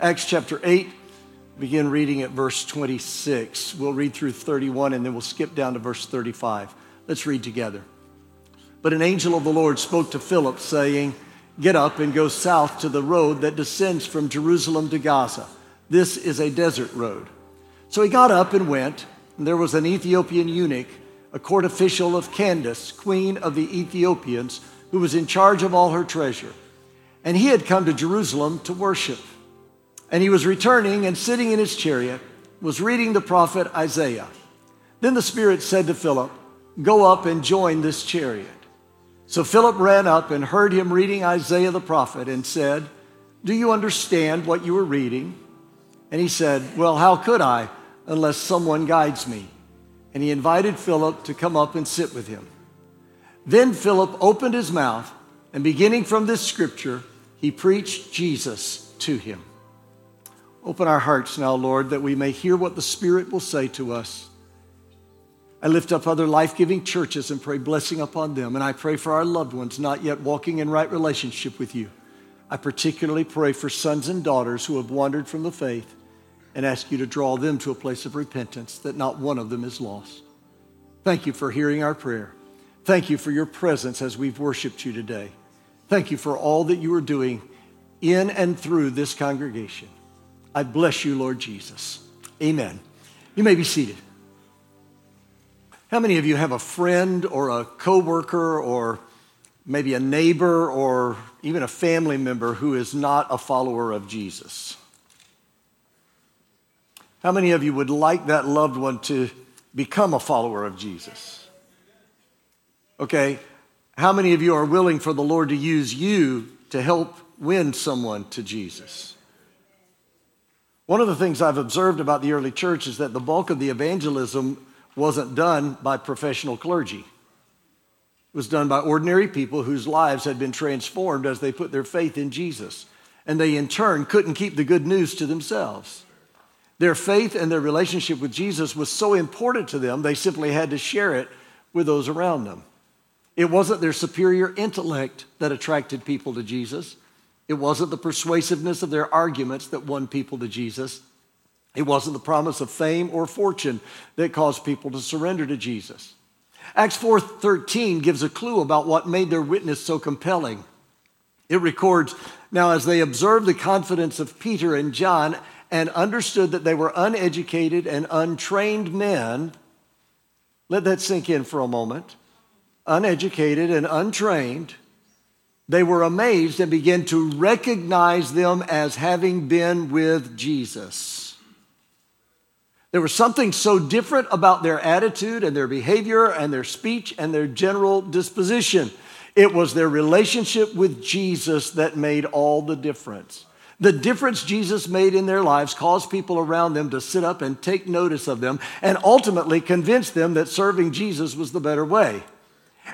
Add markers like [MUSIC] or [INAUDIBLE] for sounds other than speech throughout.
Acts chapter 8, begin reading at verse 26. We'll read through 31 and then we'll skip down to verse 35. Let's read together. But an angel of the Lord spoke to Philip, saying, Get up and go south to the road that descends from Jerusalem to Gaza. This is a desert road. So he got up and went, and there was an Ethiopian eunuch, a court official of Candace, queen of the Ethiopians, who was in charge of all her treasure. And he had come to Jerusalem to worship. And he was returning and sitting in his chariot, was reading the prophet Isaiah. Then the Spirit said to Philip, Go up and join this chariot. So Philip ran up and heard him reading Isaiah the prophet and said, Do you understand what you are reading? And he said, Well, how could I unless someone guides me? And he invited Philip to come up and sit with him. Then Philip opened his mouth, and beginning from this scripture, he preached Jesus to him. Open our hearts now, Lord, that we may hear what the Spirit will say to us. I lift up other life giving churches and pray blessing upon them. And I pray for our loved ones not yet walking in right relationship with you. I particularly pray for sons and daughters who have wandered from the faith and ask you to draw them to a place of repentance that not one of them is lost. Thank you for hearing our prayer. Thank you for your presence as we've worshiped you today. Thank you for all that you are doing in and through this congregation. I bless you, Lord Jesus. Amen. You may be seated. How many of you have a friend or a coworker or maybe a neighbor or even a family member who is not a follower of Jesus? How many of you would like that loved one to become a follower of Jesus? Okay, how many of you are willing for the Lord to use you to help win someone to Jesus? One of the things I've observed about the early church is that the bulk of the evangelism wasn't done by professional clergy. It was done by ordinary people whose lives had been transformed as they put their faith in Jesus. And they, in turn, couldn't keep the good news to themselves. Their faith and their relationship with Jesus was so important to them, they simply had to share it with those around them. It wasn't their superior intellect that attracted people to Jesus. It wasn't the persuasiveness of their arguments that won people to Jesus. It wasn't the promise of fame or fortune that caused people to surrender to Jesus. Acts 4:13 gives a clue about what made their witness so compelling. It records, "Now as they observed the confidence of Peter and John and understood that they were uneducated and untrained men, let that sink in for a moment. Uneducated and untrained, they were amazed and began to recognize them as having been with Jesus. There was something so different about their attitude and their behavior and their speech and their general disposition. It was their relationship with Jesus that made all the difference. The difference Jesus made in their lives caused people around them to sit up and take notice of them and ultimately convince them that serving Jesus was the better way.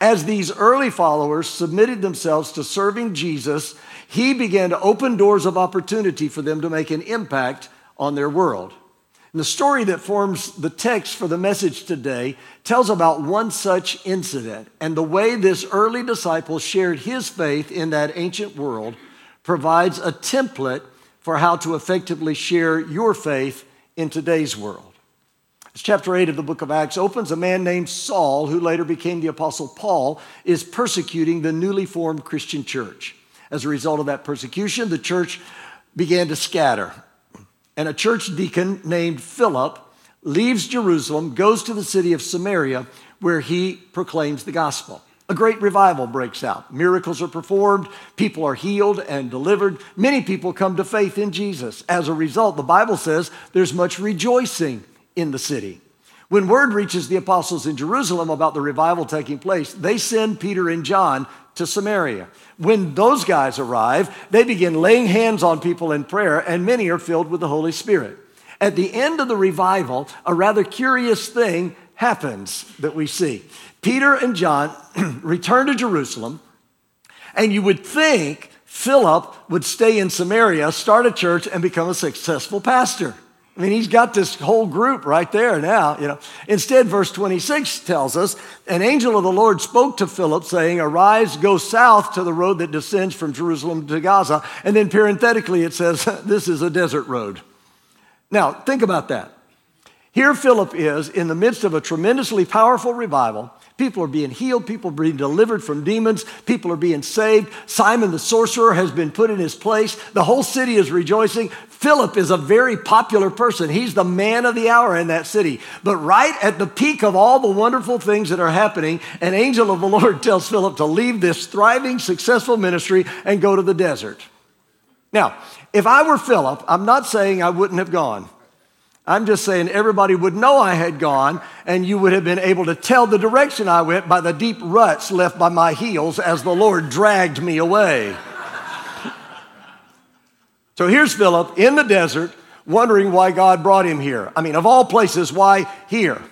As these early followers submitted themselves to serving Jesus, he began to open doors of opportunity for them to make an impact on their world. And the story that forms the text for the message today tells about one such incident and the way this early disciple shared his faith in that ancient world provides a template for how to effectively share your faith in today's world. Chapter 8 of the book of Acts opens a man named Saul, who later became the Apostle Paul, is persecuting the newly formed Christian church. As a result of that persecution, the church began to scatter. And a church deacon named Philip leaves Jerusalem, goes to the city of Samaria, where he proclaims the gospel. A great revival breaks out. Miracles are performed, people are healed and delivered. Many people come to faith in Jesus. As a result, the Bible says there's much rejoicing in the city. When word reaches the apostles in Jerusalem about the revival taking place, they send Peter and John to Samaria. When those guys arrive, they begin laying hands on people in prayer, and many are filled with the Holy Spirit. At the end of the revival, a rather curious thing happens that we see. Peter and John [CLEARS THROAT] return to Jerusalem, and you would think Philip would stay in Samaria, start a church, and become a successful pastor. I mean, he's got this whole group right there now, you know. Instead, verse 26 tells us an angel of the Lord spoke to Philip, saying, Arise, go south to the road that descends from Jerusalem to Gaza. And then parenthetically, it says, [LAUGHS] This is a desert road. Now, think about that. Here, Philip is in the midst of a tremendously powerful revival. People are being healed, people are being delivered from demons, people are being saved. Simon the sorcerer has been put in his place. The whole city is rejoicing. Philip is a very popular person. He's the man of the hour in that city. But right at the peak of all the wonderful things that are happening, an angel of the Lord [LAUGHS] tells Philip to leave this thriving, successful ministry and go to the desert. Now, if I were Philip, I'm not saying I wouldn't have gone. I'm just saying everybody would know I had gone, and you would have been able to tell the direction I went by the deep ruts left by my heels as the Lord dragged me away. so here's Philip in the desert, wondering why God brought him here. I mean, of all places, why here?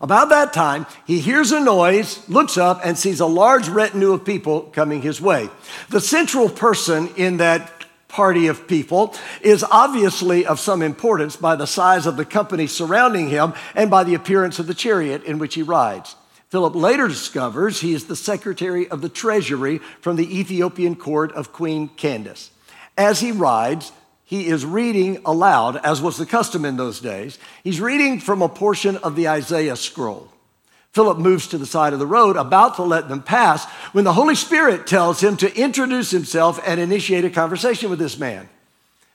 About that time, he hears a noise, looks up, and sees a large retinue of people coming his way. The central person in that party of people is obviously of some importance by the size of the company surrounding him and by the appearance of the chariot in which he rides. Philip later discovers he is the secretary of the treasury from the Ethiopian court of Queen Candace. As he rides, he is reading aloud, as was the custom in those days. He's reading from a portion of the Isaiah scroll. Philip moves to the side of the road, about to let them pass, when the Holy Spirit tells him to introduce himself and initiate a conversation with this man.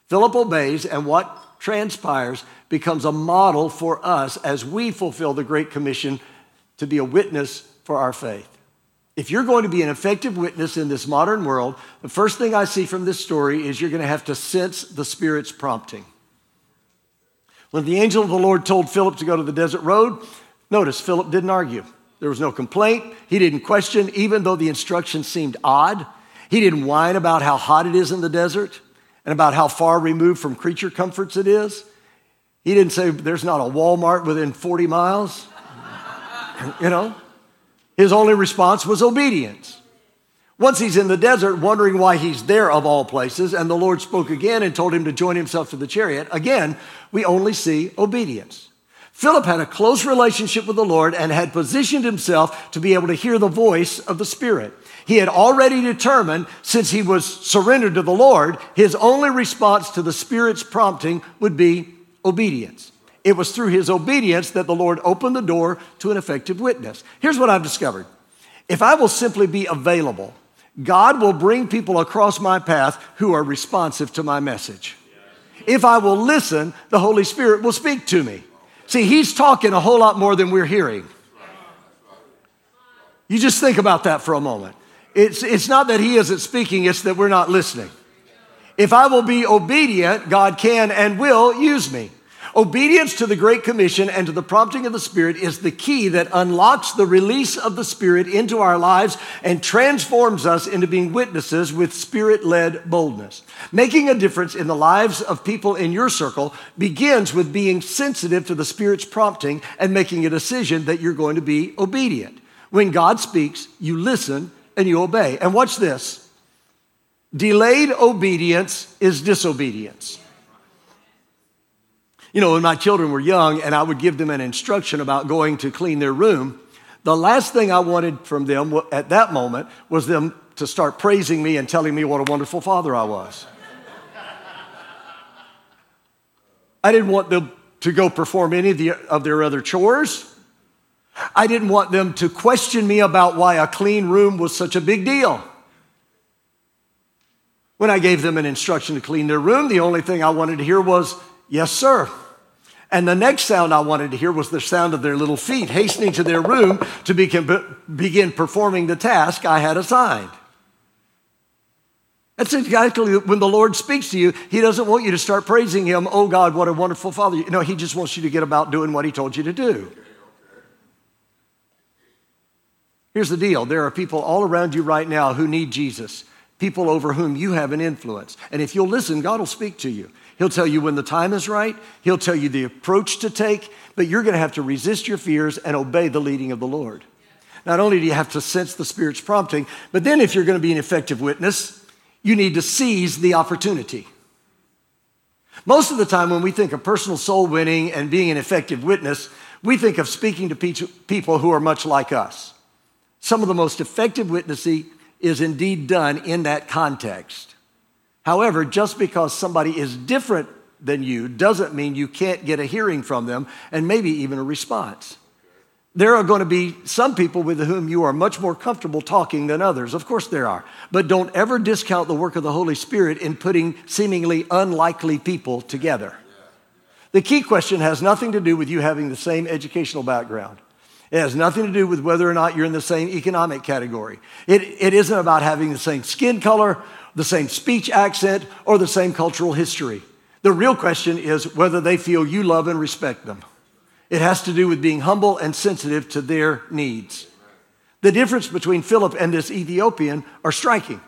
Philip obeys, and what transpires becomes a model for us as we fulfill the Great Commission to be a witness for our faith. If you're going to be an effective witness in this modern world, the first thing I see from this story is you're going to have to sense the Spirit's prompting. When the angel of the Lord told Philip to go to the desert road, Notice Philip didn't argue. There was no complaint. He didn't question, even though the instructions seemed odd. He didn't whine about how hot it is in the desert and about how far removed from creature comforts it is. He didn't say there's not a Walmart within 40 miles. [LAUGHS] you know, his only response was obedience. Once he's in the desert, wondering why he's there of all places, and the Lord spoke again and told him to join himself to the chariot, again, we only see obedience. Philip had a close relationship with the Lord and had positioned himself to be able to hear the voice of the Spirit. He had already determined, since he was surrendered to the Lord, his only response to the Spirit's prompting would be obedience. It was through his obedience that the Lord opened the door to an effective witness. Here's what I've discovered if I will simply be available, God will bring people across my path who are responsive to my message. If I will listen, the Holy Spirit will speak to me. See, he's talking a whole lot more than we're hearing. You just think about that for a moment. It's, it's not that he isn't speaking, it's that we're not listening. If I will be obedient, God can and will use me. Obedience to the Great Commission and to the prompting of the Spirit is the key that unlocks the release of the Spirit into our lives and transforms us into being witnesses with Spirit led boldness. Making a difference in the lives of people in your circle begins with being sensitive to the Spirit's prompting and making a decision that you're going to be obedient. When God speaks, you listen and you obey. And watch this delayed obedience is disobedience. You know, when my children were young and I would give them an instruction about going to clean their room, the last thing I wanted from them at that moment was them to start praising me and telling me what a wonderful father I was. I didn't want them to go perform any of, the, of their other chores. I didn't want them to question me about why a clean room was such a big deal. When I gave them an instruction to clean their room, the only thing I wanted to hear was, Yes, sir. And the next sound I wanted to hear was the sound of their little feet hastening to their room to begin performing the task I had assigned. That's exactly when the Lord speaks to you. He doesn't want you to start praising Him, oh God, what a wonderful Father. No, He just wants you to get about doing what He told you to do. Here's the deal there are people all around you right now who need Jesus, people over whom you have an influence. And if you'll listen, God will speak to you. He'll tell you when the time is right. He'll tell you the approach to take, but you're going to have to resist your fears and obey the leading of the Lord. Not only do you have to sense the Spirit's prompting, but then if you're going to be an effective witness, you need to seize the opportunity. Most of the time, when we think of personal soul winning and being an effective witness, we think of speaking to people who are much like us. Some of the most effective witnessing is indeed done in that context. However, just because somebody is different than you doesn't mean you can't get a hearing from them and maybe even a response. There are going to be some people with whom you are much more comfortable talking than others. Of course, there are. But don't ever discount the work of the Holy Spirit in putting seemingly unlikely people together. The key question has nothing to do with you having the same educational background. It has nothing to do with whether or not you're in the same economic category. It, it isn't about having the same skin color, the same speech accent, or the same cultural history. The real question is whether they feel you love and respect them. It has to do with being humble and sensitive to their needs. The difference between Philip and this Ethiopian are striking.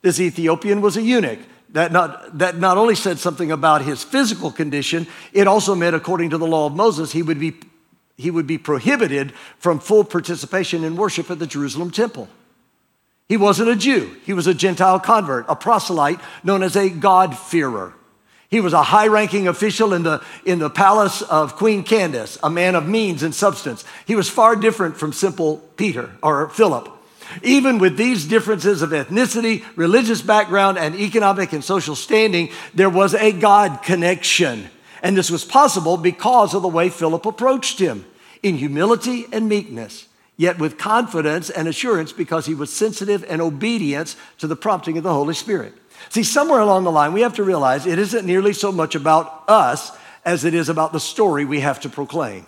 This Ethiopian was a eunuch. That not, that not only said something about his physical condition, it also meant, according to the law of Moses, he would be, he would be prohibited from full participation in worship at the Jerusalem temple. He wasn't a Jew, he was a Gentile convert, a proselyte known as a God-fearer. He was a high ranking official in the, in the palace of Queen Candace, a man of means and substance. He was far different from simple Peter or Philip. Even with these differences of ethnicity, religious background, and economic and social standing, there was a God connection. And this was possible because of the way Philip approached him in humility and meekness, yet with confidence and assurance because he was sensitive and obedience to the prompting of the Holy Spirit. See, somewhere along the line, we have to realize it isn't nearly so much about us as it is about the story we have to proclaim.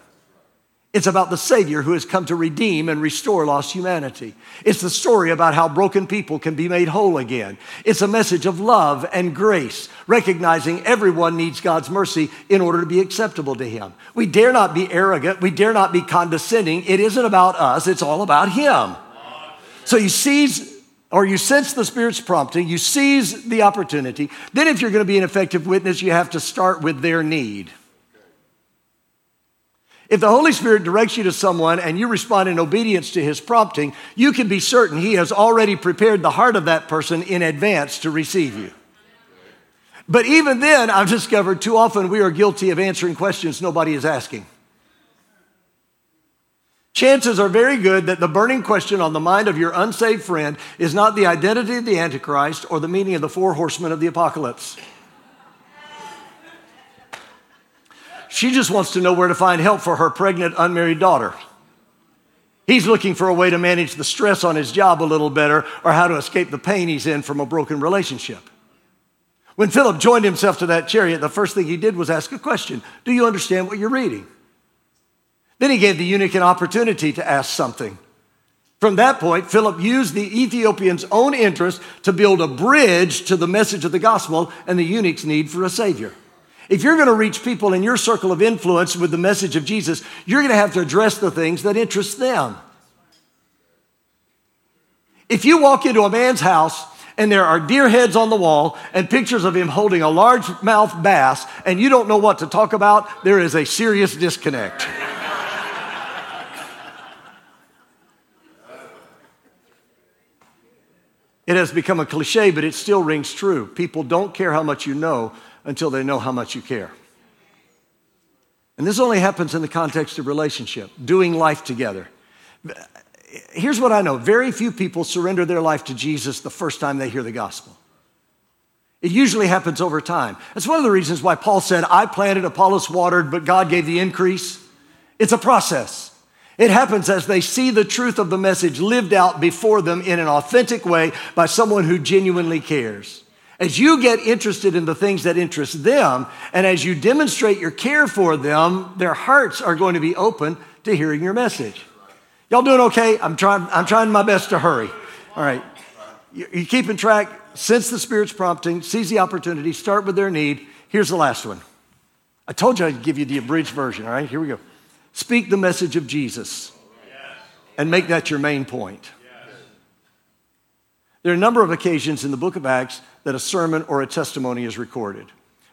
It's about the Savior who has come to redeem and restore lost humanity. It's the story about how broken people can be made whole again. It's a message of love and grace, recognizing everyone needs God's mercy in order to be acceptable to Him. We dare not be arrogant. We dare not be condescending. It isn't about us, it's all about Him. So you seize or you sense the Spirit's prompting, you seize the opportunity. Then, if you're going to be an effective witness, you have to start with their need. If the Holy Spirit directs you to someone and you respond in obedience to his prompting, you can be certain he has already prepared the heart of that person in advance to receive you. But even then, I've discovered too often we are guilty of answering questions nobody is asking chances are very good that the burning question on the mind of your unsaved friend is not the identity of the Antichrist or the meaning of the four horsemen of the apocalypse. She just wants to know where to find help for her pregnant, unmarried daughter. He's looking for a way to manage the stress on his job a little better or how to escape the pain he's in from a broken relationship. When Philip joined himself to that chariot, the first thing he did was ask a question Do you understand what you're reading? Then he gave the eunuch an opportunity to ask something. From that point, Philip used the Ethiopian's own interest to build a bridge to the message of the gospel and the eunuch's need for a savior. If you're going to reach people in your circle of influence with the message of Jesus, you're going to have to address the things that interest them. If you walk into a man's house and there are deer heads on the wall and pictures of him holding a largemouth bass and you don't know what to talk about, there is a serious disconnect. It has become a cliche, but it still rings true. People don't care how much you know until they know how much you care. And this only happens in the context of relationship, doing life together. Here's what I know very few people surrender their life to Jesus the first time they hear the gospel. It usually happens over time. That's one of the reasons why Paul said, I planted, Apollos watered, but God gave the increase. It's a process. It happens as they see the truth of the message lived out before them in an authentic way by someone who genuinely cares. As you get interested in the things that interest them, and as you demonstrate your care for them, their hearts are going to be open to hearing your message. Y'all doing okay? I'm trying, I'm trying my best to hurry. All right. You keeping track? Sense the Spirit's prompting, seize the opportunity, start with their need. Here's the last one. I told you I'd give you the abridged version, all right? Here we go. Speak the message of Jesus and make that your main point. There are a number of occasions in the book of Acts that a sermon or a testimony is recorded.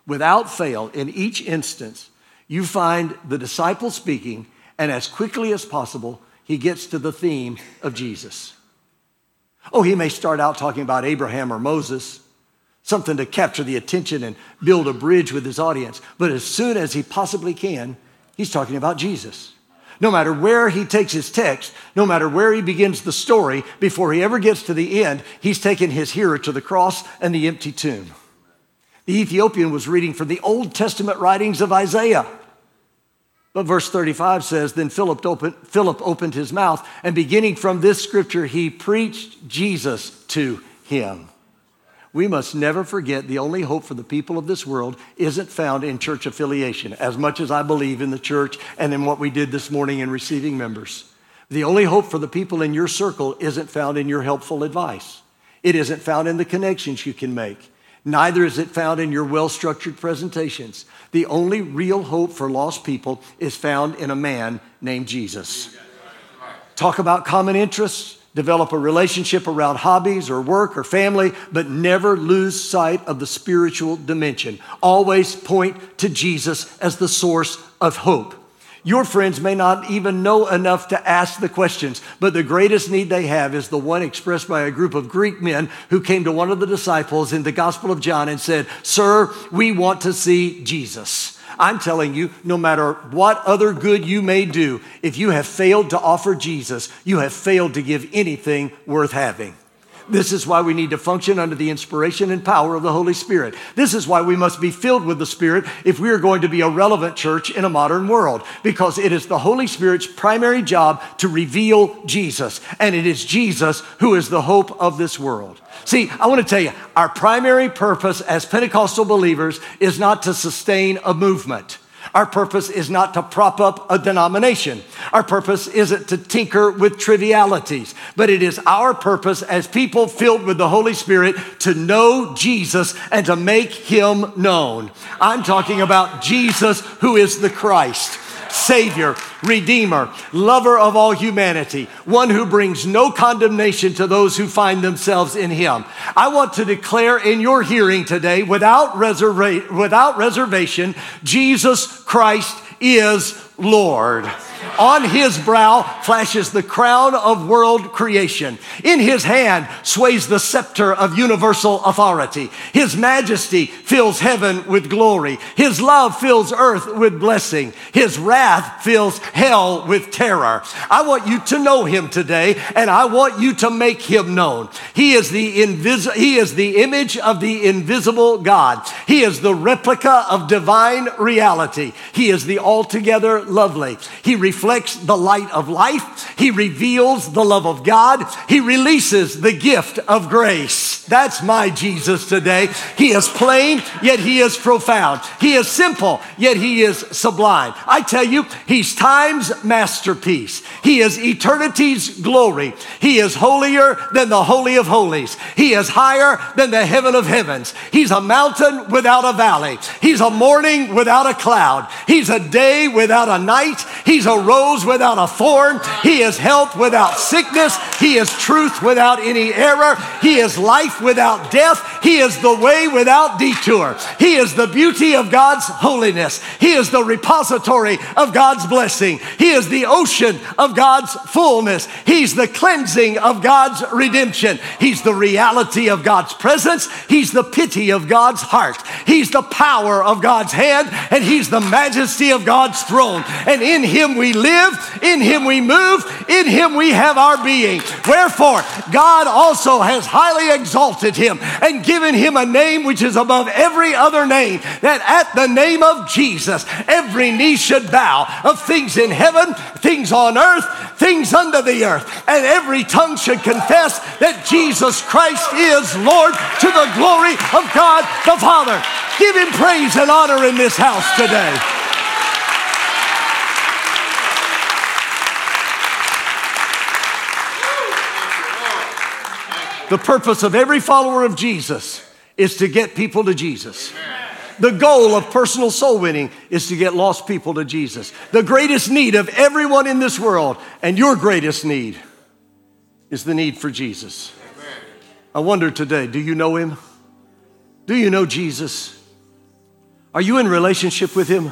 Without fail, in each instance, you find the disciple speaking, and as quickly as possible, he gets to the theme of Jesus. Oh, he may start out talking about Abraham or Moses. something to capture the attention and build a bridge with his audience. But as soon as he possibly can, he's talking about Jesus. No matter where he takes his text, no matter where he begins the story, before he ever gets to the end, he's taken his hearer to the cross and the empty tomb. The Ethiopian was reading from the Old Testament writings of Isaiah. But verse 35 says, Then Philip opened, Philip opened his mouth, and beginning from this scripture, he preached Jesus to him. We must never forget the only hope for the people of this world isn't found in church affiliation, as much as I believe in the church and in what we did this morning in receiving members. The only hope for the people in your circle isn't found in your helpful advice. It isn't found in the connections you can make. Neither is it found in your well structured presentations. The only real hope for lost people is found in a man named Jesus. Talk about common interests, develop a relationship around hobbies or work or family, but never lose sight of the spiritual dimension. Always point to Jesus as the source of hope. Your friends may not even know enough to ask the questions, but the greatest need they have is the one expressed by a group of Greek men who came to one of the disciples in the Gospel of John and said, Sir, we want to see Jesus. I'm telling you, no matter what other good you may do, if you have failed to offer Jesus, you have failed to give anything worth having. This is why we need to function under the inspiration and power of the Holy Spirit. This is why we must be filled with the Spirit if we are going to be a relevant church in a modern world, because it is the Holy Spirit's primary job to reveal Jesus, and it is Jesus who is the hope of this world. See, I want to tell you, our primary purpose as Pentecostal believers is not to sustain a movement. Our purpose is not to prop up a denomination. Our purpose isn't to tinker with trivialities, but it is our purpose as people filled with the Holy Spirit to know Jesus and to make him known. I'm talking about Jesus who is the Christ. Savior, Redeemer, lover of all humanity, one who brings no condemnation to those who find themselves in Him. I want to declare in your hearing today, without, reserva- without reservation, Jesus Christ is Lord. On his brow flashes the crown of world creation. In his hand sways the scepter of universal authority. His majesty fills heaven with glory. His love fills earth with blessing. His wrath fills hell with terror. I want you to know him today and I want you to make him known. He is the invis- he is the image of the invisible God. He is the replica of divine reality. He is the altogether lovely. He reflects the light of life. He reveals the love of God. He releases the gift of grace. That's my Jesus today. He is plain, yet he is profound. He is simple, yet he is sublime. I tell you, he's time's masterpiece. He is eternity's glory. He is holier than the holy of holies. He is higher than the heaven of heavens. He's a mountain without a valley. He's a morning without a cloud. He's a day without a night. He's a rose without a thorn. He is health without sickness. He is truth without any error. He is life without death. He is the way without detour. He is the beauty of God's holiness. He is the repository of God's blessing. He is the ocean of God's fullness. He's the cleansing of God's redemption. He's the reality of God's presence. He's the pity of God's heart. He's the power of God's hand, and He's the majesty of God's throne. And in Him we live, in Him we move, in Him we have our being. Wherefore, God also has highly exalted Him and given Him a name which is above every other name, that at the name of Jesus, every knee should bow of things in heaven, things on earth, things under the earth, and every tongue should confess that Jesus Christ is Lord to the glory of God the Father. Give Him praise and honor in this house today. The purpose of every follower of Jesus is to get people to Jesus. The goal of personal soul winning is to get lost people to Jesus. The greatest need of everyone in this world, and your greatest need, is the need for Jesus. I wonder today do you know him? Do you know Jesus? Are you in relationship with him?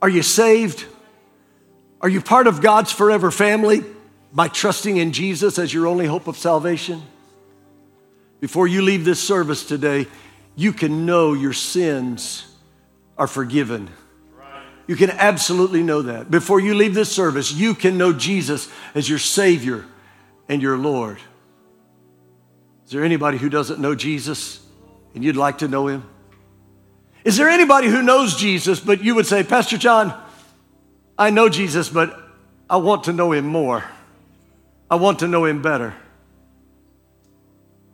Are you saved? Are you part of God's forever family by trusting in Jesus as your only hope of salvation? before you leave this service today, you can know your sins are forgiven. You can absolutely know that. Before you leave this service, you can know Jesus as your Savior and your Lord. Is there anybody who doesn't know Jesus and you'd like to know him? Is there anybody who knows Jesus, but you would say, Pastor John, I know Jesus, but I want to know him more. I want to know him better.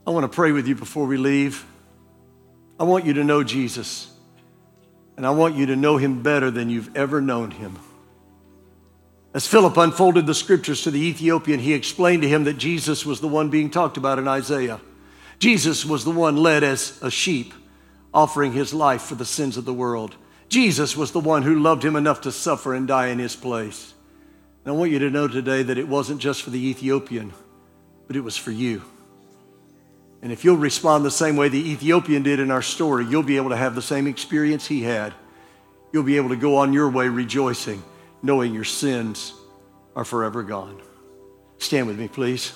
I want to pray with you before we leave. I want you to know Jesus, and I want you to know him better than you've ever known him. As Philip unfolded the scriptures to the Ethiopian, he explained to him that Jesus was the one being talked about in Isaiah. Jesus was the one led as a sheep, offering his life for the sins of the world. Jesus was the one who loved him enough to suffer and die in his place. And I want you to know today that it wasn't just for the Ethiopian, but it was for you. And if you'll respond the same way the Ethiopian did in our story, you'll be able to have the same experience he had. You'll be able to go on your way rejoicing, knowing your sins are forever gone. Stand with me, please.